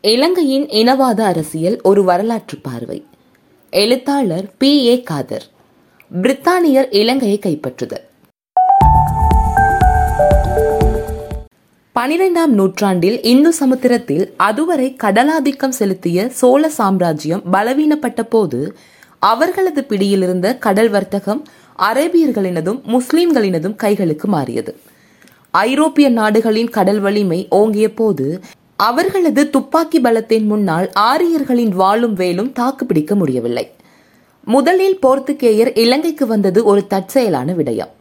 இலங்கையின் இனவாத அரசியல் ஒரு வரலாற்று பார்வை. எழுத்தாளர் பி. ஏ. காதர் பிரித்தானியர் இலங்கையை கைப்பற்றுதல். பனிரெண்டாம் நூற்றாண்டில் இந்து சமுத்திரத்தில் அதுவரை கடலாதிக்கம் செலுத்திய சோழ சாம்ராஜ்யம் பலவீனப்பட்ட போது அவர்களது பிடியில் இருந்த கடல் வர்த்தகம் அரேபியர்களினதும் முஸ்லிம்களினதும் கைகளுக்கு மாறியது. ஐரோப்பிய நாடுகளின் கடல் வலிமை ஓங்கிய போது அவர்களது துப்பாக்கி பலத்தின் முன்னால் ஆரியர்களின் வாளும் வேலும் தாக்குப்பிடிக்க முடியவில்லை. முதலில் போர்த்துகேயர் இலங்கைக்கு வந்தது ஒரு தற்செயலான விடயம்.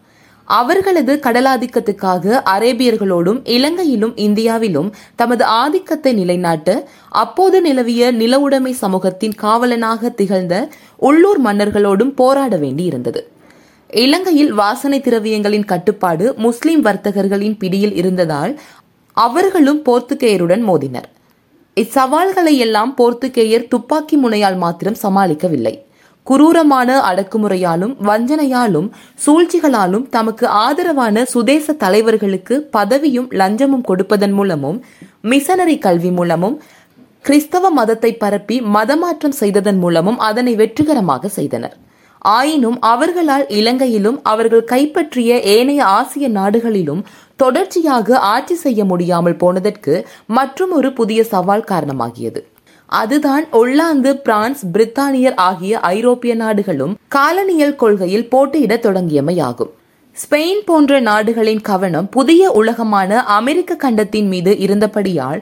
அவர்களது கடலாதிக்கத்துக்காக அரேபியர்களோடும் இலங்கையிலும் இந்தியாவிலும் தமது ஆதிக்கத்தை நிலைநாட்ட அப்போது நிலவிய நிலவுடைமை சமூகத்தின் காவலனாக திகழ்ந்த உள்ளூர் மன்னர்களோடும் போராட வேண்டியிருந்தது. இலங்கையில் வாசனை திரவியங்களின் கட்டுப்பாடு முஸ்லிம் வர்த்தகர்களின் பிடியில் இருந்ததால் அவர்களும் போர்த்துகேயருடன் மோதினர். இச்சவால்களை எல்லாம் போர்த்துகேயர் துப்பாக்கி முனையால் மாத்திரம் சமாளிக்கவில்லை. குரூரமான அடக்குமுறையாலும் வஞ்சனையாலும் சூழ்ச்சிகளாலும் தமக்கு ஆதரவான சுதேச தலைவர்களுக்கு பதவியும் லஞ்சமும் கொடுப்பதன் மூலமும் மிஷனரி கல்வி மூலமும் கிறிஸ்தவ மதத்தை பரப்பி மதமாற்றம் செய்ததன் மூலமும் அதனை வெற்றிகரமாக செய்தனர். ஆயினும் அவர்களால் இலங்கையிலும் அவர்கள் கைப்பற்றிய ஏனைய ஆசிய நாடுகளிலும் தொடர்ச்சியாக ஆட்சி செய்ய முடியாமல் போனதற்கு மற்றும் ஒரு புதிய சவால் காரணமாகியது. அதுதான் ஒல்லாந்து பிரான்ஸ் பிரித்தானியர் ஆகிய ஐரோப்பிய நாடுகளும் காலனியல் கொள்கையில் போட்டியிட தொடங்கியமையாகும். ஸ்பெயின் போன்ற நாடுகளின் கவனம் புதிய உலகமான அமெரிக்க கண்டத்தின் மீது இருந்தபடியால்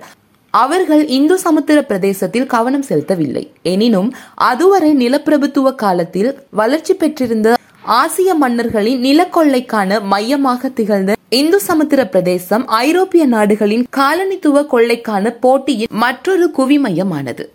அவர்கள் இந்து சமுத்திர பிரதேசத்தில் கவனம் செலுத்தவில்லை. எனினும் அதுவரை நிலப்பிரபுத்துவ காலத்தில் வளர்ச்சி பெற்றிருந்த ஆசிய மன்னர்களின் நிலக்கொள்ளைக்கான மையமாக திகழ்ந்த இந்து சமுத்திர பிரதேசம் ஐரோப்பிய நாடுகளின் காலனித்துவ கொள்ளைக்கான போட்டியின் மற்றொரு குவிமையமானது.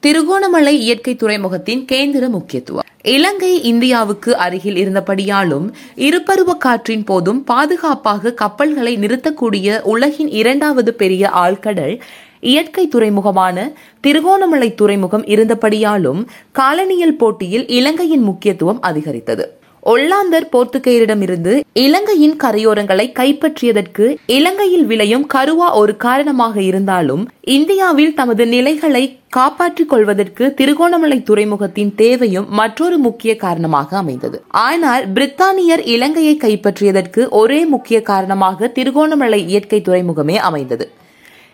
திருகோணமலை இயற்கை துறைமுகத்தின் கேந்திர முக்கியத்துவம். இலங்கை இந்தியாவுக்கு அருகில் இருந்தபடியாலும் இருபருவ காற்றின் போதும் பாதுகாப்பாக கப்பல்களை நிறுத்தக்கூடிய உலகின் இரண்டாவது பெரிய ஆழ்கடல் இயற்கை துறைமுகமான திருகோணமலை துறைமுகம் இருந்தபடியாலும் காலனியல் போட்டியில் இலங்கையின் முக்கியத்துவம் அதிகரித்தது. ஒல்லாந்தர் போர்த்துகேயரிடமிருந்து இலங்கையின் கரையோரங்களை கைப்பற்றியதற்கு இலங்கையில் விளையும் கருவா ஒரு காரணமாக இருந்தாலும் இந்தியாவில் தமது நிலைகளை காப்பாற்றிக் கொள்வதற்கு திருகோணமலை துறைமுகத்தின் தேவையும் மற்றொரு முக்கிய காரணமாக அமைந்தது. ஆனால் பிரித்தானியர் இலங்கையை கைப்பற்றியதற்கு ஒரே முக்கிய காரணமாக திருகோணமலை இயற்கை துறைமுகமே அமைந்தது.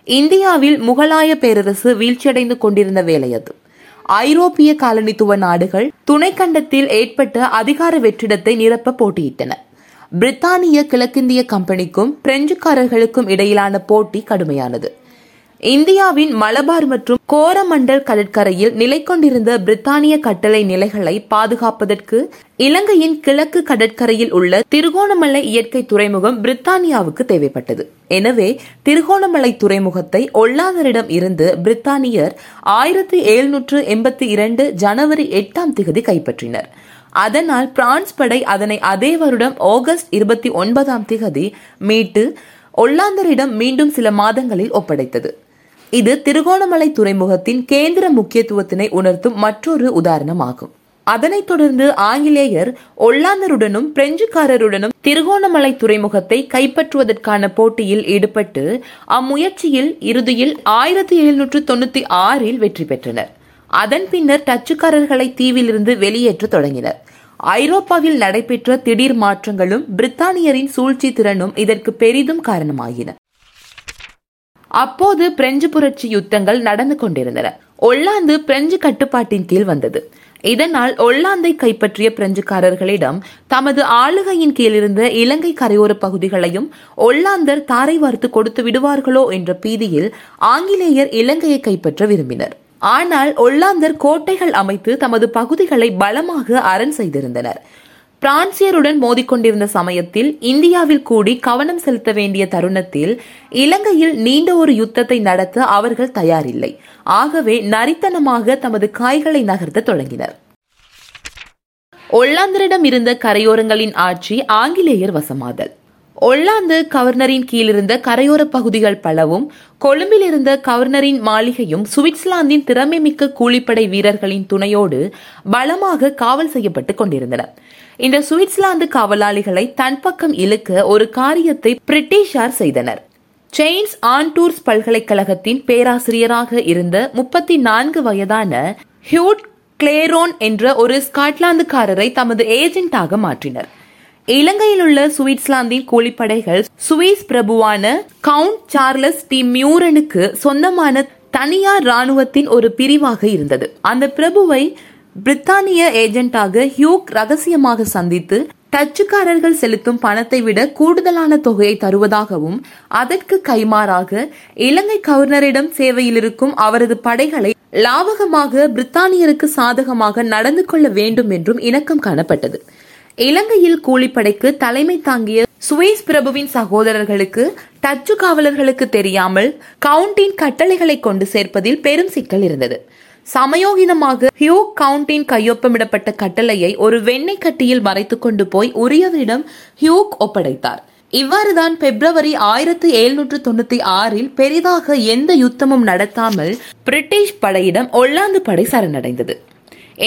இந்தியாவில் முகலாய பேரரசு வீழ்ச்சியடைந்து கொண்டிருந்த வேலை அது. ஐரோப்பிய காலனித்துவ நாடுகள் துணைக்கண்டத்தில் ஏற்பட்ட அதிகார வெற்றிடத்தை நிரப்ப போட்டியிட்டன. பிரித்தானிய கிழக்கிந்திய கம்பெனிக்கும் பிரெஞ்சுக்காரர்களுக்கும் இடையிலான போட்டி கடுமையானது. இந்தியாவின் மலபார் மற்றும் கோரமண்டல் கடற்கரையில் நிலை கொண்டிருந்த பிரித்தானிய கட்டளை நிலைகளை பாதுகாப்பதற்கு இலங்கையின் கிழக்கு கடற்கரையில் உள்ள திருகோணமலை இயற்கை துறைமுகம் பிரித்தானியாவுக்கு தேவைப்பட்டது. எனவே திருகோணமலை துறைமுகத்தை ஒல்லாந்தரிடம் இருந்து பிரித்தானியர் ஆயிரத்தி எழுநூற்று எண்பத்தி இரண்டு ஜனவரி எட்டாம் திகதி கைப்பற்றினர். அதனால் பிரான்ஸ் படை அதனை அதே வருடம் ஆகஸ்ட் இருபத்தி ஒன்பதாம் திகதி மீட்டு ஒல்லாந்தரிடம் மீண்டும் சில மாதங்களில் ஒப்படைத்தது. இது திருகோணமலை துறைமுகத்தின் கேந்திர முக்கியத்துவத்தினை உணர்த்தும் மற்றொரு உதாரணமாகும். அதனைத் தொடர்ந்து ஆங்கிலேயர் ஒல்லாந்தருடனும் பிரெஞ்சுக்காரருடனும் திருகோணமலை துறைமுகத்தை கைப்பற்றுவதற்கான போட்டியில் ஈடுபட்டு அம்முயற்சியில் இறுதியில் ஆயிரத்தி எழுநூற்று தொண்ணூத்தி ஆறில் வெற்றி பெற்றனர். அதன் பின்னர் டச்சுக்காரர்களை தீவிலிருந்து வெளியேற்ற தொடங்கினர். ஐரோப்பாவில் நடைபெற்ற திடீர் மாற்றங்களும் பிரித்தானியரின் சூழ்ச்சி திறனும் இதற்கு பெரிதும் காரணமாகின அப்போது பிரெஞ்சு புரட்சி யுத்தங்கள் நடந்து கொண்டிருந்தன. ஒல்லாந்து பிரெஞ்சு கட்டுப்பாட்டின் கீழ் வந்தது. இதனால் ஒல்லாந்தை கைப்பற்றிய பிரெஞ்சுக்காரர்களிடம் தமது ஆளுகையின் கீழ் இருந்த இலங்கை கரையோர பகுதிகளையும் ஒல்லாந்தர் தாரை வார்த்து கொடுத்து விடுவார்களோ என்ற பீதியில் ஆங்கிலேயர் இலங்கையை கைப்பற்ற விரும்பினர். ஆனால் ஒல்லாந்தர் கோட்டைகள் அமைத்து தமது பகுதிகளை பலமாக அரண் செய்திருந்தனர். பிரான்சியருடன் மோதிக்கொண்டிருந்த சமயத்தில் இந்தியாவில் கூடி கவனம் செலுத்த வேண்டிய தருணத்தில் இலங்கையில் நீண்ட ஒரு யுத்தத்தை நடத்த அவர்கள் தயாரில்லை. ஆகவே நரித்தனமாக தமது காய்களை நகர்த்த தொடங்கினர். ஒல்லாந்தரிடம் இருந்த கரையோரங்களின் ஆட்சி ஆங்கிலேயர் வசமாதல். ஒல்லாந்து கவர்னரின் கீழிருந்த கரையோர பகுதிகள் பலவும் கொழும்பில் இருந்த கவர்னரின் மாளிகையும் சுவிட்சர்லாந்தின் திறமைமிக்க கூலிப்படை வீரர்களின் துணையோடு பலமாக காவல் செய்யப்பட்டுக் கொண்டிருந்தன. இந்த சுவிட்சர்லாந்து காவலாளிகளை தன் பக்கம் இழுக்க ஒரு காரியத்தை பிரிட்டிஷார் செய்தனர். செயின்ஸ் ஆன்டூர்ஸ் பல்கலைக்கழகத்தின் பேராசிரியராக இருந்த முப்பத்தி நான்கு வயதான ஹியூட் கிளேரோன் என்ற ஒரு ஸ்காட்லாந்துக்காரரை தமது ஏஜென்ட்டாக மாற்றினர். இலங்கையில் உள்ள சுவிட்சர்லாந்தின் கூலிப்படைகள் சுவிஸ் பிரபுவான கவுண்ட் சார்லஸ் டி மியூரனுக்கு சொந்தமான தனியார் ராணுவத்தின் ஒரு பிரிவாக இருந்தது. அந்த பிரபுவை பிரித்தானிய ஏஜென்ட்டாக ஹியூக் ரகசியமாக சந்தித்து டச்சுக்காரர்கள் செலுத்தும் பணத்தை விட கூடுதலான தொகையை தருவதாகவும் அதற்கு கைமாறாக இலங்கை கவர்னரிடம் சேவையில் இருக்கும் அவரது படைகளை லாவகமாக பிரித்தானியருக்கு சாதகமாக நடந்து கொள்ள வேண்டும் என்றும் இணக்கம் காணப்பட்டது. இலங்கையில் கூலிப்படைக்கு தலைமை தாங்கிய சுவேஸ் பிரபுவின் சகோதரர்களுக்கு டச்சு காவலர்களுக்கு தெரியாமல் கவுண்டின் கட்டளைகளை கொண்டு சேர்ப்பதில் பெரும் சிக்கல் இருந்தது. சமயோகிதமாக ஹியூ கவுண்டின் கையொப்பமிடப்பட்ட கட்டளையை ஒரு வெண்ணெய் கட்டியில் மறைத்து கொண்டு போய் உரியவரிடம் ஹியூக் ஒப்படைத்தார். இவ்வாறுதான் பிப்ரவரி ஆயிரத்தி எழுநூற்று தொண்ணூத்தி ஆறில் பெரிதாக எந்த யுத்தமும் நடத்தாமல் பிரிட்டிஷ் படையிடம் ஒல்லாந்து படை சரணடைந்தது.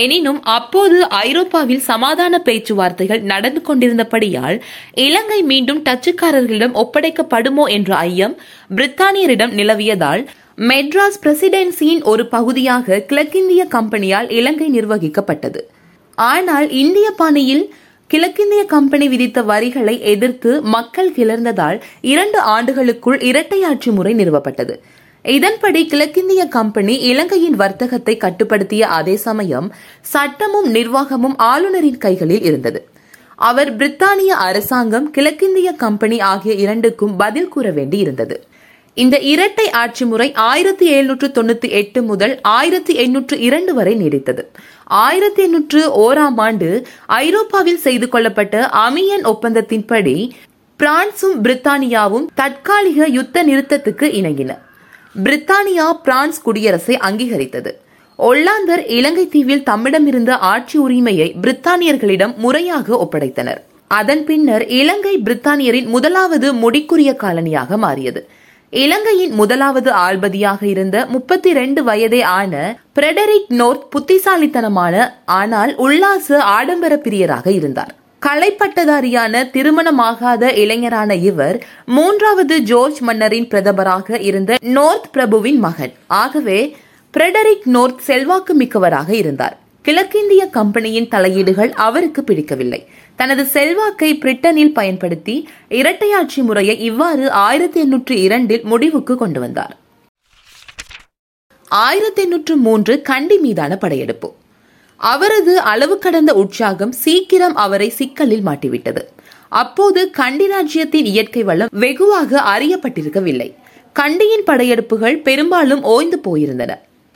எனினும் அப்போது ஐரோப்பாவில் சமாதான பேச்சுவார்த்தைகள் நடந்து கொண்டிருந்தபடியால் இலங்கை மீண்டும் டச்சுக்காரர்களிடம் ஒப்படைக்கப்படுமோ என்ற ஐயம் பிரித்தானியரிடம் நிலவியதால் மெட்ராஸ் பிரசிடென்சியின் ஒரு பகுதியாக கிழக்கிந்திய கம்பெனியால் இலங்கை நிர்வகிக்கப்பட்டது. ஆனால் இந்திய பாணியில் கிழக்கிந்திய கம்பெனி விதித்த வரிகளை எதிர்த்து மக்கள் கிளர்ந்ததால் இரண்டு ஆண்டுகளுக்குள் இரட்டையாட்சி முறை நிறுவப்பட்டது. இதன்படி கிழக்கிந்திய கம்பெனி இலங்கையின் வர்த்தகத்தை கட்டுப்படுத்திய அதே சமயம் சட்டமும் நிர்வாகமும் ஆளுநரின் கைகளில் இருந்தது. அவர் பிரித்தானிய அரசாங்கம் கிழக்கிந்திய கம்பெனி ஆகிய இரண்டுக்கும் பதில் கூற வேண்டி இருந்தது இந்த இரட்டை ஆட்சி முறை ஆயிரத்தி எழுநூற்று தொண்ணூத்தி எட்டு முதல் ஆயிரத்தி எண்ணூற்று இரண்டு வரை நீடித்தது. ஆயிரத்தி எண்ணூற்று ஓராம் ஆண்டு ஐரோப்பாவில் செய்து கொள்ளப்பட்ட அமியன் ஒப்பந்தத்தின்படி பிரான்சும் பிரித்தானியாவும் தற்காலிக யுத்த நிறுத்தத்துக்கு இணங்கின. பிரித்தானியா பிரான்ஸ் குடியரசை அங்கீகரித்தது. ஒல்லாந்தர் இலங்கை தீவில் தம்மிடமிருந்த ஆட்சி உரிமையை பிரித்தானியர்களிடம் முறையாக ஒப்படைத்தனர். அதன் பின்னர் இலங்கை பிரித்தானியரின் முதலாவது முடிக்குரிய காலனியாக மாறியது. இலங்கையின் முதலாவது ஆள்பதியாக இருந்த முப்பத்தி ரெண்டு வயதே ஆன பிரெடரிக் நோர்த் புத்திசாலித்தனமான ஆனால் உல்லாச ஆடம்பர பிரியராக இருந்தார். கலைப்பட்டதாரியான திருமணமாகாத இளைஞரான இவர் மூன்றாவது ஜோர்ஜ் மன்னரின் பிரதமராக இருந்த நோர்த் பிரபுவின் மகன். ஆகவே பிரெடரிக் நோர்த் செல்வாக்கு மிக்கவராக இருந்தார். கிழக்கிந்திய கம்பெனியின் தலையீடுகள் அவருக்கு பிடிக்கவில்லை. தனது செல்வாக்கை பிரிட்டனில் பயன்படுத்தி இரட்டையாட்சி முறையை இவ்வாறு ஆயிரத்தி எண்ணூற்று இரண்டில் முடிவுக்கு கொண்டு வந்தார். ஆயிரத்தி எண்ணூற்று மூன்று கண்டி மீதான படையெடுப்பு. அவரது அளவு கடந்த உற்சாகம் சீக்கிரம் அவரை சிக்கலில் மாட்டிவிட்டது. அப்போது கண்டி ராஜ்யத்தின் இயற்கை வளம் வெகுவாக அறியப்பட்டிருக்கவில்லை. கண்டியின் படையெடுப்புகள் பெரும்பாலும் ஓய்ந்து போயிருந்தன.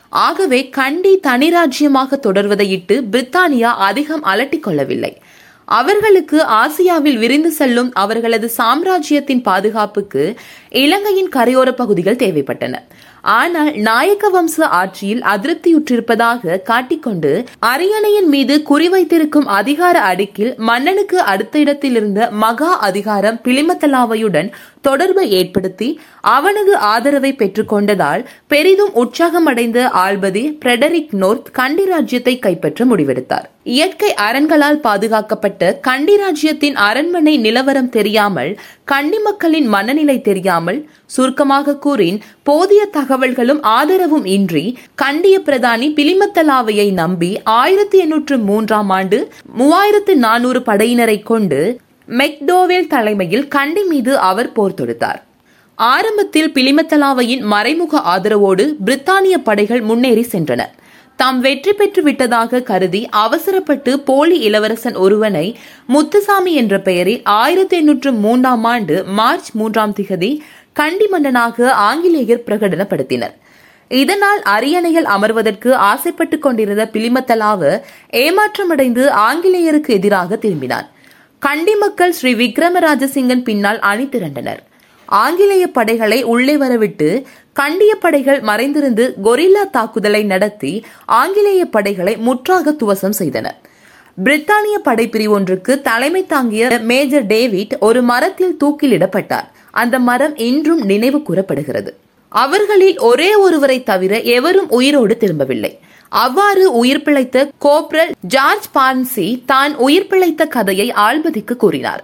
ஆகவே கண்டி தனி ராஜ்யமாக தொடர்வதையிட்டு பிரித்தானியா அதிகம் அலட்டிக் கொள்ளவில்லை. அவர்களுக்கு ஆசியாவில் விரிந்து செல்லும் அவர்களது சாம்ராஜ்யத்தின் பாதுகாப்புக்கு இலங்கையின் கரையோர பகுதிகள் தேவைப்பட்டன. ஆனால் நாயக்க வம்ச ஆட்சியில் அதிருப்தியுற்றிருப்பதாக காட்டிக்கொண்டு அரியணையின் மீது குறிவைத்திருக்கும் அதிகார அடுக்கில் மன்னனுக்கு அடுத்த இடத்தில் இருந்த மகா அதிகாரம் பிளிமத்தலாவையுடன் தொடர்பை ஏற்படுத்தி அவனது ஆதரவை பெற்றுக்கொண்டதால் பெரிதும் உற்சாகமடைந்த ஆல்பதி பிரெடரிக் நோர்த் கண்டி ராஜ்யத்தை கைப்பற்ற முடிவெடுத்தார். இயற்கை அரண்களால் பாதுகாக்கப்பட்ட கண்டி ராஜ்யத்தின் அரண்மனை நிலவரம் தெரியாமல் கண்டி மக்களின் மனநிலை தெரியாமல் சுருக்கமாக கூறின் போதிய தகவல்களும் ஆதரவும் இன்றி கண்டிய பிரதானி பிலிமத்தலாவையை நம்பி ஆயிரத்தி எண்ணூற்று மூன்றாம் ஆண்டு மூவாயிரத்து நானூறு படையினரை கொண்டு மெக்டோவேல் தலைமையில் கண்டி மீது அவர் போர் தொடுத்தார். ஆரம்பத்தில் பிலிமத்தலாவையின் மறைமுக ஆதரவோடு பிரித்தானிய படைகள் முன்னேறி சென்றன. தாம் வெற்றி பெற்று விட்டதாக கருதி அவசரப்பட்டு போலி இளவரசன் ஒருவனை முத்துசாமி என்ற பெயரில் ஆயிரத்தி எண்ணூற்று மூன்றாம் ஆண்டு மார்ச் மூன்றாம் திகதி கண்டி மன்னனாக ஆங்கிலேயர் பிரகடனப்படுத்தினர். இதனால் அரியணையில் அமர்வதற்கு ஆசைப்பட்டுக் கொண்டிருந்த பிலிமத்தலாவு ஏமாற்றமடைந்து ஆங்கிலேயருக்கு எதிராக திரும்பினார் கண்டி மக்கள் ஸ்ரீ விக்ரமராஜசிங்கன் பின்னால் அணி திரண்டனர். ஆங்கிலேய படைகளை உள்ளே வரவிட்டு கண்டிய படைகள் மறைந்திருந்து கொரில்லா தாக்குதலை நடத்தி ஆங்கிலேய படைகளை முற்றாக துவசம் செய்தனர். பிரித்தானிய படைப்பிரிவு ஒன்றுக்கு தலைமை தாங்கிய மேஜர் டேவிட் ஒரு மரத்தில் தூக்கிலிடப்பட்டார். அந்த மரம் இன்றும் நினைவு கூறப்படுகிறது. அவர்களில் ஒரே ஒருவரை தவிர எவரும் உயிரோடு திரும்பவில்லை. அவ்வாறு உயிர் பிழைத்த கோப்ரல் ஜார்ஜ் பார்ன்சி தான் உயிர் பிழைத்த கதையை ஆல்பதிக்கு கூறினார்.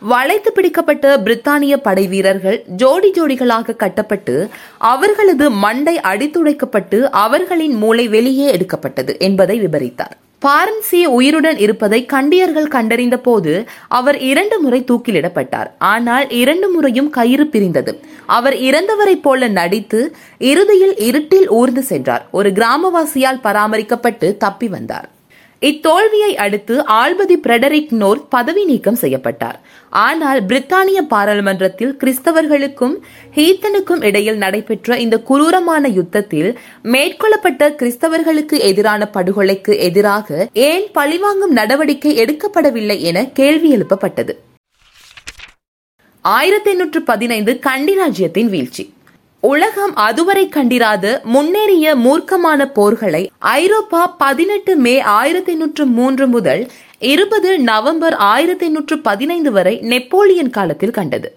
வளைத்து பிடிக்கப்பட்ட பிரித்தானிய படை வீரர்கள் ஜோடி ஜோடிகளாக கட்டப்பட்டு அவர்களது மண்டை அடித்துடைக்கப்பட்டு அவர்களின் மூளை வெளியே எடுக்கப்பட்டது என்பதை விவரித்தார் பாரன்சி உயிருடன் இருப்பதை கண்டியர்கள் கண்டறிந்த போது அவர் இரண்டு முறை தூக்கிலிடப்பட்டார். ஆனால் இரண்டு முறையும் கயிறு பிரிந்தது. அவர் இறந்தவரைப் போல நடித்து இறுதியில் இருட்டில் ஊர்ந்து சென்றார். ஒரு கிராமவாசியால் பராமரிக்கப்பட்டு தப்பி வந்தார். இத்தோல்வியை அடுத்து ஆல்பதி பிரெடரிக் நோர் பதவி நீக்கம் செய்யப்பட்டார். ஆனால் பிரித்தானிய பாராளுமன்றத்தில் கிறிஸ்தவர்களுக்கும் ஹீத்தனுக்கும் இடையில் நடைபெற்ற இந்த குரூரமான யுத்தத்தில் மேற்கொள்ளப்பட்ட கிறிஸ்தவர்களுக்கு எதிரான படுகொலைக்கு எதிராக ஏன் பழிவாங்கும் நடவடிக்கை எடுக்கப்படவில்லை என கேள்வி எழுப்பப்பட்டது. ஆயிரத்தி எண்ணூற்று பதினைந்து கண்டி ராஜ்யத்தின் வீழ்ச்சி. உலகம் அதுவரை கண்டிராத முன்னேறிய மூர்க்கமான போர்களை ஐரோப்பா பதினெட்டு மே ஆயிரத்தி எண்ணூற்று மூன்று முதல் இருபது நவம்பர் ஆயிரத்தி எண்ணூற்று பதினைந்து வரை நெப்போலியன் காலத்தில் கண்டது.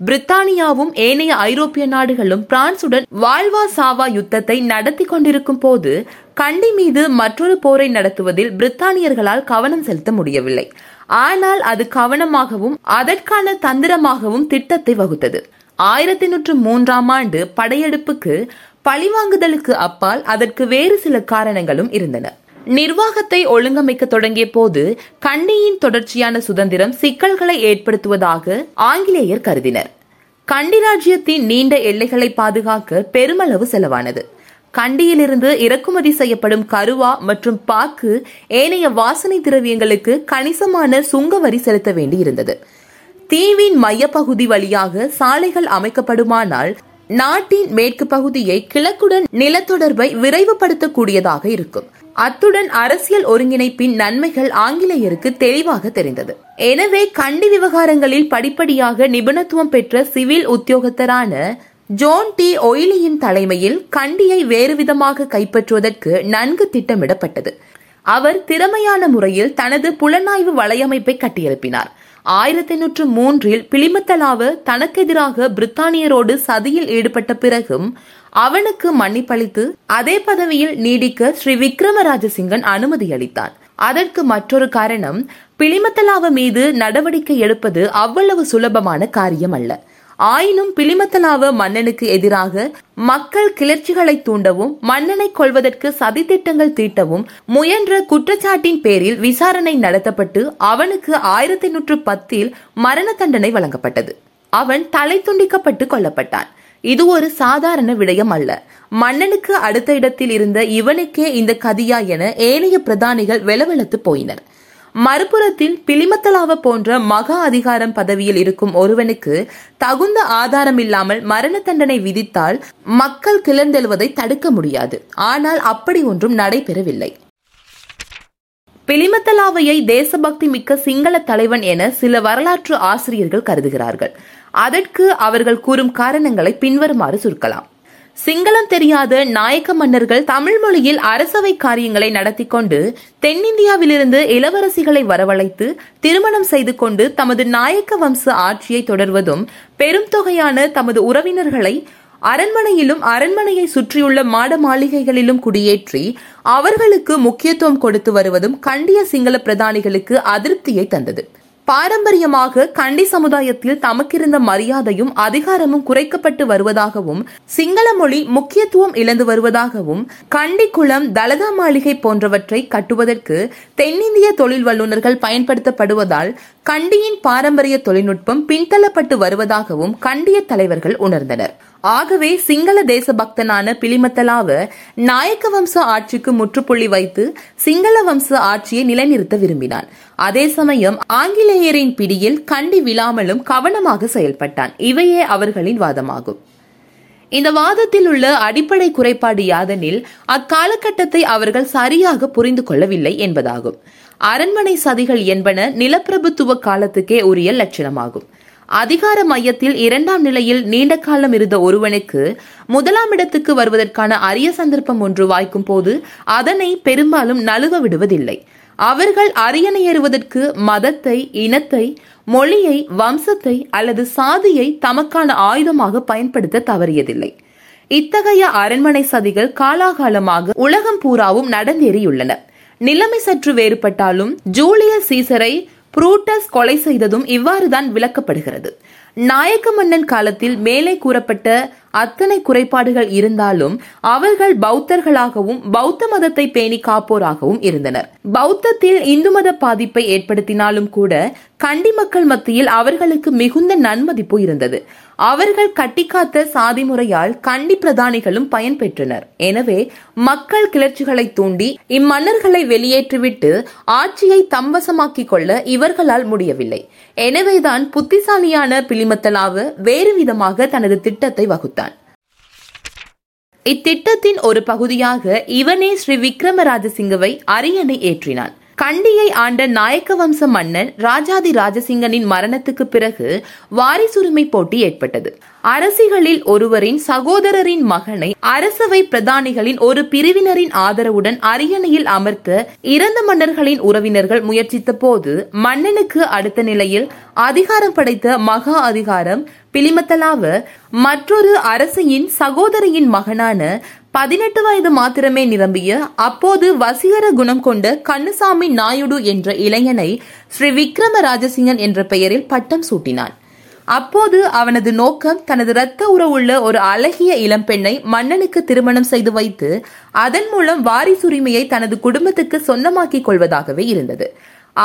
பிரித்தானியாவும் ஏனைய ஐரோப்பிய நாடுகளும் பிரான்சுடன் வாழ்வா சாவா யுத்தத்தை நடத்தி கொண்டிருக்கும் போது கண்டி மீது மற்றொரு போரை நடத்துவதில் பிரித்தானியர்களால் கவனம் செலுத்த முடியவில்லை. ஆனால் அது கவனமாகவும் அதற்கான தந்திரமாகவும் திட்டத்தை வகுத்தது. ஆயிரத்தி நூற்று மூன்றாம் ஆண்டு படையெடுப்புக்கு பழிவாங்குதலுக்கு அப்பால் அதற்கு வேறு சில காரணங்களும் இருந்தன. நிர்வாகத்தை ஒழுங்கமைக்க தொடங்கிய போது கண்டியின் தொடர்ச்சியான சுதந்திரம் சிக்கல்களை ஏற்படுத்துவதாக ஆங்கிலேயர் கருதினர். கண்டி ராஜ்யத்தின் நீண்ட எல்லைகளை பாதுகாக்க பெருமளவு செலவானது. கண்டியிலிருந்து இறக்குமதி செய்யப்படும் கருவா மற்றும் பாக்கு ஏனைய வாசனை திரவியங்களுக்கு கணிசமான சுங்க வரி செலுத்த வேண்டியிருந்தது. தீவின் மையப்பகுதி வழியாக சாலைகள் அமைக்கப்படுமானால் நாட்டின் மேற்கு பகுதியை கிழக்குடன் நிலத்தொடர்பை விரைவுபடுத்தக்கூடியதாக இருக்கும். அத்துடன் அரசியல் ஒருங்கிணைப்பின் நன்மைகள் ஆங்கிலேயருக்கு தெளிவாக தெரிந்தது. எனவே கண்டி விவகாரங்களில் படிப்படியாக நிபுணத்துவம் பெற்ற சிவில் உத்தியோகத்தரான ஜோன் டி ஒய்லியின் தலைமையில் கண்டியை வேறுவிதமாக கைப்பற்றுவதற்கு நன்கு திட்டமிடப்பட்டது. அவர் திறமையான முறையில் தனது புலனாய்வு வலையமைப்பை கட்டியெழுப்பினார். ஆயிரத்தி எண்ணூற்று மூன்றில் பிலிமத்தலாவு தனக்கெதிராக பிரித்தானியரோடு சதியில் ஈடுபட்ட பிறகும் அவனுக்கு மன்னிப்பளித்து அதே பதவியில் நீடிக்க ஸ்ரீ விக்ரமராஜசிங்கன் அனுமதி அளித்தார் அதற்கு மற்றொரு காரணம் பிலிமத்தலாவு மீது நடவடிக்கை எடுப்பது அவ்வளவு சுலபமான காரியம் அல்ல ஆயினும் பிலிமத்தலாவ மன்னனுக்கு எதிராக மக்கள் கிளர்ச்சிகளை தூண்டவும் மன்னனை கொள்வதற்கு சதித்திட்டங்கள் தீட்டவும் முயன்ற குற்றச்சாட்டின் பேரில் விசாரணை நடத்தப்பட்டு அவனுக்கு ஆயிரத்தி நூற்று பத்தில் மரண தண்டனை வழங்கப்பட்டது. அவன் தலை துண்டிக்கப்பட்டு கொல்லப்பட்டான். இது ஒரு சாதாரண விடயம் அல்ல. மன்னனுக்கு அடுத்த இடத்தில் இருந்த இவனுக்கே இந்த கதியா என ஏனைய பிரதானிகள் வெளவெளத்து போயினர். மறுபுறத்தில் பிலிமத்தலாவ போன்ற மகா அதிகாரம் பதவியில் இருக்கும் ஒருவனுக்கு தகுந்த ஆதாரம் இல்லாமல் மரண தண்டனை விதித்தால் மக்கள் கிளர்ந்தெழுவதை தடுக்க முடியாது. ஆனால் அப்படி ஒன்றும் நடைபெறவில்லை. பிலிமத்தலாவையை தேசபக்தி மிக்க சிங்கள தலைவன் என சில வரலாற்று ஆசிரியர்கள் கருதுகிறார்கள். அதற்கு அவர்கள் கூறும் காரணங்களை பின்வருமாறு சுருக்கலாம். சிங்களம் தெரியாத நாயக்க மன்னர்கள் தமிழ் மொழியில் அரசவை காரியங்களை நடத்தி கொண்டு தென்னிந்தியாவிலிருந்து இளவரசிகளை வரவழைத்து திருமணம் செய்து கொண்டு தமது நாயக்க வம்ச ஆட்சியை தொடர்வதும் பெரும் தொகையான தமது உறவினர்களை அரண்மனையிலும் அரண்மனையை சுற்றியுள்ள மாட மாளிகைகளிலும் குடியேற்றி அவர்களுக்கு முக்கியத்துவம் கொடுத்து வருவதும் கண்டிய சிங்கள பிரதானிகளுக்கு அதிருப்தியை தந்தது. பாரம்பரியமாக கண்டி சமுதாயத்தில் தமக்கிருந்த மரியாதையும் அதிகாரமும் குறைக்கப்பட்டு வருவதாகவும் சிங்கள மொழி முக்கியத்துவம் இழந்து வருவதாகவும் கண்டி குளம் தலதா மாளிகை போன்றவற்றை கட்டுவதற்கு தென்னிந்திய தொழில் வல்லுநர்கள் பயன்படுத்தப்படுவதால் கண்டியின் பாரம்பரிய தொழில்நுட்பம் பின்தள்ளப்பட்டு வருவதாகவும் கண்டிய தலைவர்கள் உணர்ந்தனர். ஆகவே சிங்கள தேசபக்தனான பிலிமத்தலாவ நாயக்க வம்ச ஆட்சிக்கு முற்றுப்புள்ளி வைத்து சிங்கள வம்ச ஆட்சியை நிலைநிறுத்த விரும்பினான். அதே சமயம் ஆங்கிலேயரின் பிடியில் கண்டி விழாமலும் கவனமாக செயல்பட்டான். இவையே அவர்களின் வாதமாகும். இந்த வாதத்தில் உள்ள அடிப்படை குறைபாடு யாதெனில் அக்காலகட்டத்தை அவர்கள் சரியாக புரிந்து கொள்ளவில்லை என்பதாகும். அரண்மனை சதிகள் என்பன நிலப்பிரபுத்துவ காலத்துக்கே உரிய லட்சணமாகும். அதிகார மையத்தில் இரண்டாம் நிலையில் நீண்ட காலம் இருந்த ஒருவனுக்கு முதலாம் இடத்துக்கு வருவதற்கான அரிய சந்தர்ப்பம் ஒன்று வாய்க்கும் போது அதனை பெரும்பாலும் நழுவ விடுவதில்லை. அவர்கள் அரியணை ஏறுவதற்கு மதத்தை இனத்தை மொழியை வம்சத்தை அல்லது சாதியை தமக்கான ஆயுதமாக பயன்படுத்த தவறியதில்லை. இத்தகைய அரண்மனை சதிகள் காலாகாலமாக உலகம் பூராவும் நடந்தேறியுள்ளன. நிலைமை சற்று வேறுபட்டாலும் ஜூலியஸ் சீசரை புரூட்டஸ் கொலை செய்ததும் இவ்வாறுதான் விளக்கப்படுகிறது. நாயக்க மன்னன் காலத்தில் மேலே கூறப்பட்ட அத்தனை குறைபாடுகள் இருந்தாலும் அவர்கள் பௌத்தர்களாகவும் பௌத்த மதத்தை பேணி காப்போராகவும் இருந்தனர். பௌத்தத்தில் இந்து மத பாதிப்பை ஏற்படுத்தினாலும் கூட கண்டி மக்கள் மத்தியில் அவர்களுக்கு மிகுந்த நன்மதிப்பு இருந்தது. அவர்கள் கட்டிக்காத்த சாதி முறையால் கண்டி பிரதானிகளும் பயன்பெற்றனர். எனவே மக்கள் கிளர்ச்சிகளை தூண்டி இம்மன்னர்களை வெளியேற்றிவிட்டு ஆட்சியை தம்பசமாக்கிக் கொள்ள இவர்களால் முடியவில்லை. எனவேதான் புத்திசாலியான பிலிமத்தலாவு வேறு விதமாக தனது திட்டத்தை வகுத்தான். இத்திட்டத்தின் ஒரு பகுதியாக இவனே ஸ்ரீ விக்ரம சிங்கவை அரியணை ஏற்றினான். கண்டியை ஆண்ட நாயக்க வம்ச மன்னன் ராஜாதி ராஜசிங்கனின் மரணத்துக்கு பிறகு வாரிசுரிமை போட்டி ஏற்பட்டது. அரசிகளில் ஒருவரின் சகோதரரின் மகனை அரசவை பிரதானிகளின் ஒரு பிரிவினரின் ஆதரவுடன் அரியணையில் அமர்த்த இறந்த மன்னர்களின் உறவினர்கள் முயற்சித்த போது மன்னனுக்கு அடுத்த நிலையில் அதிகாரம் படைத்த மகா அதிகாரம் பிலிமத்தலாவ மற்றொரு அரசியின் சகோதரியின் மகனான பதினெட்டு வயது மாத்திரமே நிரம்பிய அப்போது வசீகர குணம் கொண்ட கண்ணுசாமி நாயுடு என்ற இளைஞனை ஸ்ரீ விக்ரம ராஜசிங்கன் என்ற பெயரில் பட்டம் சூட்டினான். அப்போது அவனது நோக்கம் தனது இரத்த உறவுள்ள ஒரு அழகிய இளம்பெண்ணை மன்னனுக்கு திருமணம் செய்து வைத்து அதன் மூலம் வாரிசுரிமையை தனது குடும்பத்துக்கு சொந்தமாக்கிக் கொள்வதாகவே இருந்தது.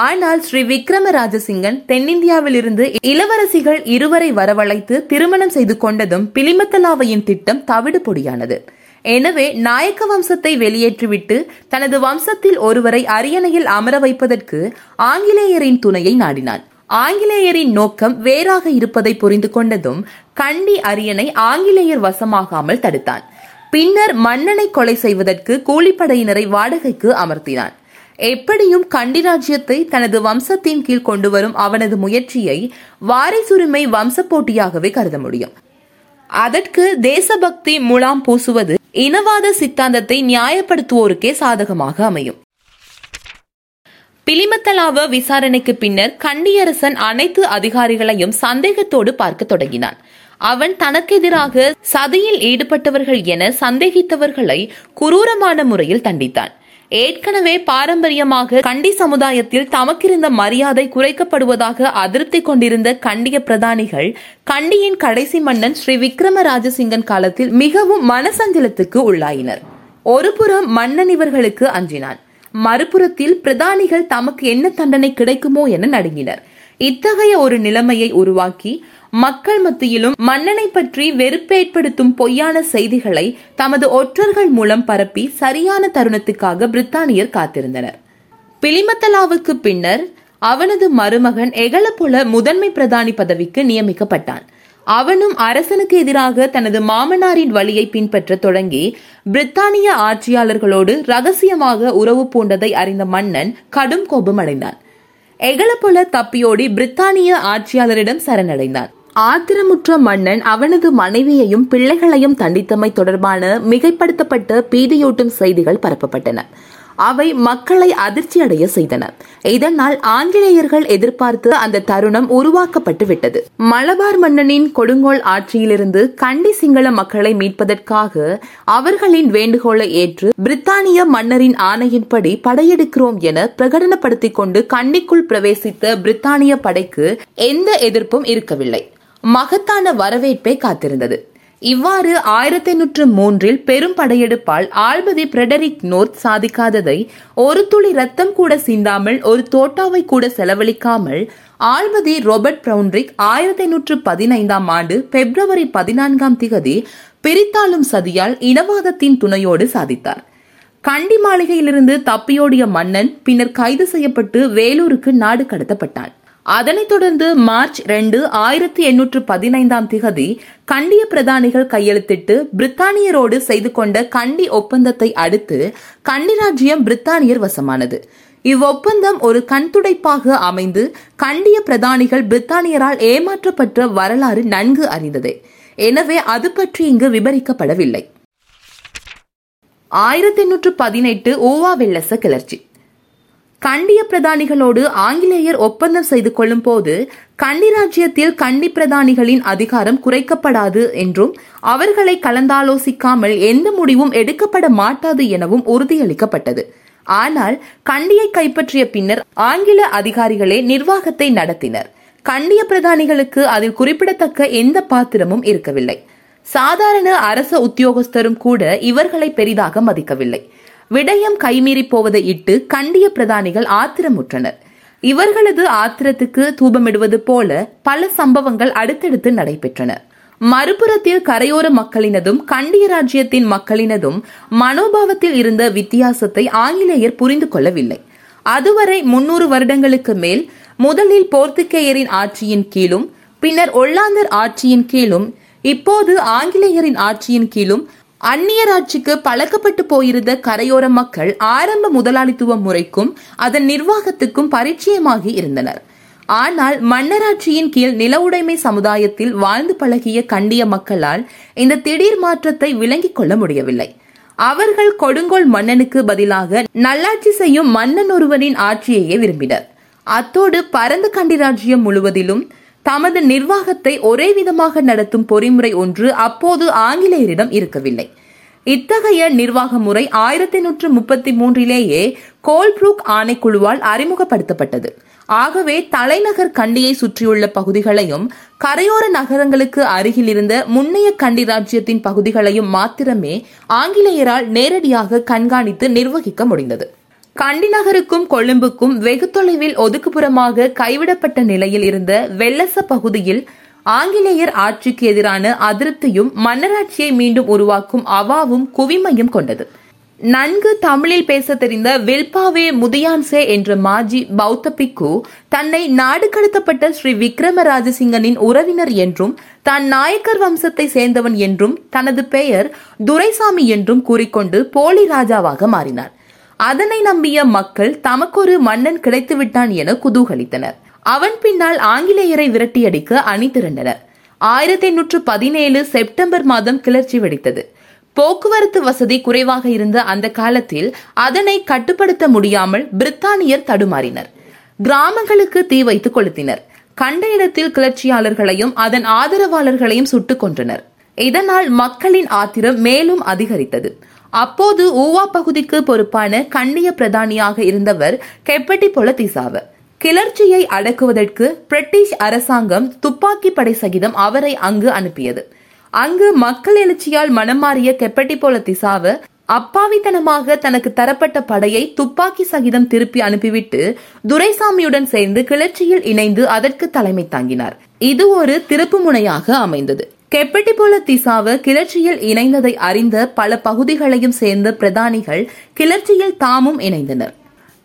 ஆனால் ஸ்ரீ விக்ரம ராஜசிங்கன் தென்னிந்தியாவிலிருந்து இளவரசிகள் இருவரை வரவழைத்து திருமணம் செய்து கொண்டதும் பிலிமத்தலாவையின் திட்டம் தவிடு பொடியானது எனவே நாயக்க வம்சத்தை வெளியேற்றிவிட்டு தனது வம்சத்தில் ஒருவரை அரியணையில் அமர வைப்பதற்கு ஆங்கிலேயரின் துணையை நாடினான். ஆங்கிலேயரின் நோக்கம் வேறாக இருப்பதை புரிந்து கொண்டதும் கண்டி அரியணை ஆங்கிலேயர் வசமாகாமல் தடுத்தான். பின்னர் மன்னனை கொலை செய்வதற்கு கூலிப்படையினரை வாடகைக்கு அமர்த்தினான். எப்படியும் கண்டி ராஜ்யத்தை தனது வம்சத்தின் கீழ் கொண்டு வரும் அவனது முயற்சியை வாரிசுரிமை வம்ச போட்டியாகவே கருத முடியும். அதற்கு தேசபக்தி முலாம் பூசுவது இனவாத சித்தாந்தத்தை நியாயப்படுத்துவோருக்கே சாதகமாக அமையும். பிலிமத்தலாவ விசாரணைக்கு பின்னர் கண்டியரசன் அனைத்து அதிகாரிகளையும் சந்தேகத்தோடு பார்க்க தொடங்கினான். அவன் தனக்கு எதிராக சதியில் ஈடுபட்டவர்கள் என சந்தேகித்தவர்களை குரூரமான முறையில் தண்டித்தான். ஏற்கனவே பாரம்பரியமாக கண்டி சமுதாயத்தில் தமக்கிருந்த மரியாதை குறைக்கப்படுவதாக அதிருப்தி கொண்டிருந்த கண்டிய பிரதானிகள் கண்டியின் கடைசி மன்னன் ஸ்ரீ விக்ரம ராஜசிங்கன் காலத்தில் மிகவும் மனசஞ்சலத்துக்கு உள்ளாயினர். ஒருபுறம் மன்னன் இவர்களுக்கு அஞ்சினான். மறுபுறத்தில் பிரதானிகள் தமக்கு என்ன தண்டனை கிடைக்குமோ என நடுங்கினர். இத்தகைய ஒரு நிலைமையை உருவாக்கி மக்கள் மத்தியிலும் மன்னனை பற்றி வெறுப்பேற்படுத்தும் பொய்யான செய்திகளை தமது ஒற்றர்கள் மூலம் பரப்பி சரியான தருணத்துக்காக பிரித்தானியர் காத்திருந்தனர். பிலிமத்தலாவுக்கு பின்னர் அவனது மருமகன் எகலபுல முதன்மை பிரதானி பதவிக்கு நியமிக்கப்பட்டான். அவனும் அரசனுக்கு எதிராக தனது மாமனாரின் வழியை பின்பற்ற தொடங்கி பிரித்தானிய ஆட்சியாளர்களோடு ரகசியமாக உறவு பூண்டதை அறிந்த மன்னன் கடும் கோபம் அடைந்தான் எகலபுல தப்பியோடி பிரித்தானிய ஆட்சியாளரிடம் சரணடைந்தான். ஆத்திரமுற்ற மன்னன் அவனது மனைவியையும் பிள்ளைகளையும் தண்டித்தமை தொடர்பான மிகைப்படுத்தப்பட்ட பீதியூட்டும் செய்திகள் பரப்பப்பட்டன. அவை மக்களை அதிர்ச்சியடைய செய்தன. இதனால் ஆங்கிலேயர்கள் எதிர்பார்த்து அந்த தருணம் உருவாக்கப்பட்டு விட்டது. மலபார் மன்னனின் கொடுங்கோல் ஆட்சியிலிருந்து கண்டி சிங்கள மக்களை மீட்பதற்காக அவர்களின் வேண்டுகோளை ஏற்று பிரித்தானிய மன்னரின் ஆணையின்படி படையெடுக்கிறோம் என பிரகடனப்படுத்திக் கொண்டு கண்டிக்குள் பிரவேசித்த பிரித்தானிய படைக்கு எந்த எதிர்ப்பும் இருக்கவில்லை. மகத்தான வரவேற்பை காத்திருந்தது. இவ்வாறு ஆயிரத்தி எண்ணூற்று மூன்றில் பெரும் படையெடுப்பால் ஆல்பதி பிரெடரிக் நோர்த் சாதிக்காததை ஒரு துளி ரத்தம் கூட சிந்தாமல் ஒரு தோட்டாவை கூட செலவழிக்காமல் ஆல்பதி ரோபர்ட் பிரவுன்ரிக் ஆயிரத்தி எண்ணூற்று பதினைந்தாம் ஆண்டு பிப்ரவரி பதினான்காம் திகதி பிரித்தாளும் சதியால் இனவாதத்தின் துணையோடு சாதித்தார். கண்டி மாளிகையிலிருந்து தப்பியோடிய மன்னன் பின்னர் கைது செய்யப்பட்டு வேலூருக்கு நாடு கடத்தப்பட்டான். அதனைத் தொடர்ந்து மார்ச் ரெண்டு ஆயிரத்தி எண்ணூற்று பதினைந்தாம் திகதி கண்டிய பிரதானிகள் கையெழுத்திட்டு பிரித்தானியரோடு செய்து கொண்ட கண்டி ஒப்பந்தத்தை அடுத்து கண்டி ராஜ்யம் பிரித்தானியர் வசமானது. இவ்வொப்பந்தம் ஒரு கண்துடைப்பாக அமைந்து கண்டிய பிரதானிகள் பிரித்தானியரால் ஏமாற்றப்பட்ட வரலாறு நன்கு அறிந்ததே. எனவே அது பற்றி இங்கு விவரிக்கப்படவில்லை ஆயிரத்தி எண்ணூற்று பதினெட்டு ஓவா வெள்ளச கிளர்ச்சி. கண்டிய பிரதானிகளோடு ஆங்கிலேயர் ஒப்பந்தம் செய்து கொள்ளும் போது கண்டி ராஜ்யத்தில் கண்டி பிரதானிகளின் அதிகாரம் குறைக்கப்படாது என்றும் அவர்களை கலந்தாலோசிக்காமல் எந்த முடிவும் எடுக்கப்பட மாட்டாது எனவும் உறுதியளிக்கப்பட்டது. ஆனால் கண்டியை கைப்பற்றிய பின்னர் ஆங்கில அதிகாரிகளே நிர்வாகத்தை நடத்தினர். கண்டிய பிரதானிகளுக்கு அதில் குறிப்பிடத்தக்க எந்த பாத்திரமும் இருக்கவில்லை. சாதாரண அரச உத்தியோகஸ்தரும் கூட இவர்களை பெரிதாக மதிக்கவில்லை. விடயம் கைமீறி போவதை இட்டு கண்டிய பிரதானிகள் ஆத்திரமுற்றனர். இவர்களது ஆத்திரத்துக்கு தூபமிடுவது போல பல சம்பவங்கள் அடுத்தடுத்து நடைபெற்றன. மறுபுறத்தில் கரையோர மக்களினதும் கண்டிய ராஜ்யத்தின் மக்களினதும் மனோபாவத்தில் இருந்த வித்தியாசத்தை ஆங்கிலேயர் புரிந்து கொள்ளவில்லை. அதுவரை முன்னூறு வருடங்களுக்கு மேல் முதலில் போர்த்துக்கேயரின் ஆட்சியின் கீழும் பின்னர் ஒல்லாந்தர் ஆட்சியின் கீழும் இப்போது ஆங்கிலேயரின் ஆட்சியின் கீழும் அந்நியர் ஆட்சிக்கு பழக்கப்பட்டு போயிருந்த கரையோர மக்கள் ஆரம்ப முதலாளித்துவ முறைக்கும் அதன் நிர்வாகத்துக்கும் பரிச்சயமாகி இருந்தனர். ஆனால் மன்னராட்சியின் கீழ் நில உடைமை சமுதாயத்தில் வாழ்ந்து பழகிய கண்டிய மக்களால் இந்த திடீர் மாற்றத்தை விளங்கிக் கொள்ள முடியவில்லை. அவர்கள் கொடுங்கோல் மன்னனுக்கு பதிலாக நல்லாட்சி செய்யும் மன்னன் ஒருவனின் ஆட்சியையே விரும்பினர். அத்தோடு பரந்த கண்டி ராஜ்யம் முழுவதிலும் தமது நிர்வாகத்தை ஒரே விதமாக நடத்தும் பொறிமுறை ஒன்று அப்போது ஆங்கிலேயரிடம் இருக்கவில்லை. இத்தகைய நிர்வாக முறை ஆயிரத்தி நூற்று முப்பத்தி மூன்றிலேயே கோல்ப்ரூக் ஆணைக்குழுவால் அறிமுகப்படுத்தப்பட்டது. ஆகவே தலைநகர் கண்டியை சுற்றியுள்ள பகுதிகளையும் கரையோர நகரங்களுக்கு அருகில் இருந்த முன்னைய கண்டி ராஜ்யத்தின் பகுதிகளையும் மாத்திரமே ஆங்கிலேயரால் நேரடியாக கண்காணித்து நிர்வகிக்க முடிந்தது. கண்டி நகருக்கும் கொழும்புக்கும் வெகு தொலைவில் ஒதுக்குப்புறமாக கைவிடப்பட்ட நிலையில் இருந்த வெள்ளச பகுதியில் ஆங்கிலேயர் ஆட்சிக்கு எதிரான அதிருப்தியும் மன்னராட்சியை மீண்டும் உருவாக்கும் அவாவும் குவிமையும் கொண்டது. நன்கு தமிழில் பேச தெரிந்த வில்பாவே முதியான்சே என்ற மாஜி பௌத்த பிக்கு தன்னை நாடு கடத்தப்பட்ட ஸ்ரீ விக்ரம ராஜசிங்கனின் உறவினர் என்றும் தான் நாயக்கர் வம்சத்தை சேர்ந்தவன் என்றும் தனது பெயர் துரைசாமி என்றும் கூறிக்கொண்டு போலி ராஜாவாக மாறினார். அதனை நம்பிய மக்கள் தமக்கொரு மன்னன் கிடைத்துவிட்டான் என குதூகலித்தனர். அவன் பின்னால் ஆங்கிலேயரை விரட்டியடிக்க அணி திரண்டனர் ஆயிரத்தி எண்ணூற்று பதினேழு செப்டம்பர் மாதம் கிளர்ச்சி வெடித்தது. போக்குவரத்து வசதி குறைவாக இருந்த அந்த காலத்தில் அதனை கட்டுப்படுத்த முடியாமல் பிரித்தானியர் தடுமாறினர். கிராமங்களுக்கு தீ வைத்து கொளுத்தினர். கண்ட இடத்தில் கிளர்ச்சியாளர்களையும் அதன் ஆதரவாளர்களையும் சுட்டுக் கொன்றனர். இதனால் மக்களின் ஆத்திரம் மேலும் அதிகரித்தது. அப்போது ஊவா பகுதிக்கு பொறுப்பான கண்டிய பிரதானியாக இருந்தவர் கெப்பட்டி பொலத்திசாவர் கிளர்ச்சியை அடக்குவதற்கு பிரிட்டிஷ் அரசாங்கம் துப்பாக்கி படை சகிதம் அவரை அங்கு அனுப்பியது. அங்கு மக்கள் எழுச்சியால் மனம் மாறிய கெப்பட்டி போல திசாவ அப்பாவித்தனமாக தனக்கு தரப்பட்ட படையை துப்பாக்கி சகிதம் திருப்பி அனுப்பிவிட்டு துரைசாமியுடன் சேர்ந்து கிளர்ச்சியில் இணைந்து அதற்கு தலைமை தாங்கினார். இது ஒரு திருப்பு முனையாக அமைந்தது. கெப்பட்டி போல திசாவ கிளர்ச்சியில் இணைந்ததை அறிந்த பல பகுதிகளையும் சேர்ந்த பிரதானிகள் கிளர்ச்சியில் தாமும் இணைந்தனர்.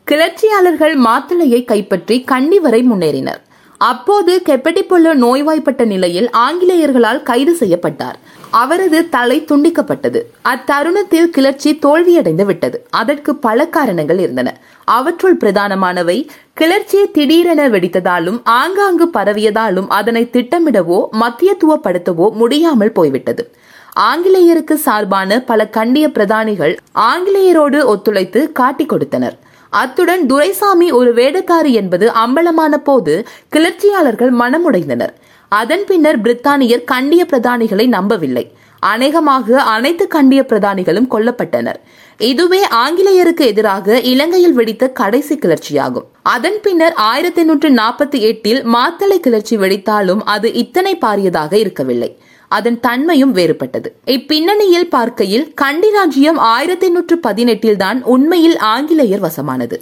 கிளர்ச்சியாளர்கள் மாத்தளையை கைப்பற்றி கண்டி வரை முன்னேறினர். அப்போது கெப்பட்டிப்பொல்லு நோய்வாய்ப்பட்ட நிலையில் ஆங்கிலேயர்களால் கைது செய்யப்பட்டார். அவரது தலை துண்டிக்கப்பட்டது. அத்தருணத்தில் கிளர்ச்சி தோல்வியடைந்து விட்டது. அதற்கு பல காரணங்கள் இருந்தன. அவற்றுள் பிரதானமானவை கிளர்ச்சி திடீரென வெடித்ததாலும் ஆங்காங்கு பரவியதாலும் அதனை திட்டமிடவோ மத்தியத்துவப்படுத்தவோ முடியாமல் போய்விட்டது. ஆங்கிலேயருக்கு சார்பான பல கண்டிய பிரதானிகள் ஆங்கிலேயரோடு ஒத்துழைத்து காட்டிக் கொடுத்தனர். அத்துடன் துரைசாமி ஒரு வேடக்காரி என்பது அம்பலமான போது கிளர்ச்சியாளர்கள் மனமுடைந்தனர். அதன் பின்னர் பிரித்தானியர் கண்டிய பிரதானிகளை நம்பவில்லை. அநேகமாக அனைத்து கண்டிய பிரதானிகளும் கொல்லப்பட்டனர். இதுவே ஆங்கிலேயருக்கு எதிராக இலங்கையில் வெடித்த கடைசி கிளர்ச்சியாகும். அதன் பின்னர் ஆயிரத்தி எண்ணூற்று நாற்பத்தி எட்டில் மாத்தளை கிளர்ச்சி வெடித்தாலும் அது இத்தனை பாரியதாக இருக்கவில்லை. அதன் தன்மையும் வேறுபட்டது. இப்பின்னணியில் பார்க்கையில் கண்டி ராஜ்யம் ஆயிரத்தி எண்ணூற்று பதினெட்டில் தான் உண்மையில் ஆங்கிலேயர் வசமானது.